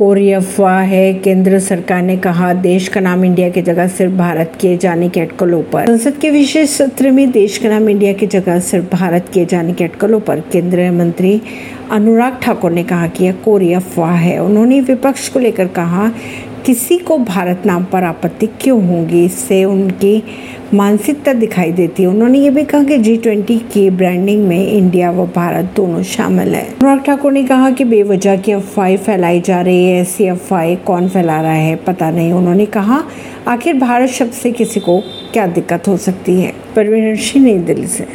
कोरी अफवाह है। केंद्र सरकार ने कहा, देश का नाम इंडिया की जगह सिर्फ़ भारत किए जाने के अटकलों पर। संसद के विशेष सत्र में देश का नाम इंडिया की जगह सिर्फ़ भारत किए जाने के अटकलों पर केंद्रीय मंत्री अनुराग ठाकुर ने कहा कि यह कोरी अफवाह है। उन्होंने विपक्ष को लेकर कहा किसी को भारत नाम पर आपत्ति क्यों होगी? इससे उनकी मानसिकता दिखाई देती है। उन्होंने ये भी कहा कि जी ट्वेंटी की ब्रांडिंग में इंडिया व भारत दोनों शामिल है। अनुराग ठाकुर ने कहा कि बेवजह की अफवाहें फैलाई जा रही है, ऐसी अफवाहें कौन फैला रहा है, पता नहीं। उन्होंने कहा, आखिर भारत शब्द से किसी को क्या दिक्कत हो सकती है? परवीन सिंह, नई दिल्ली से।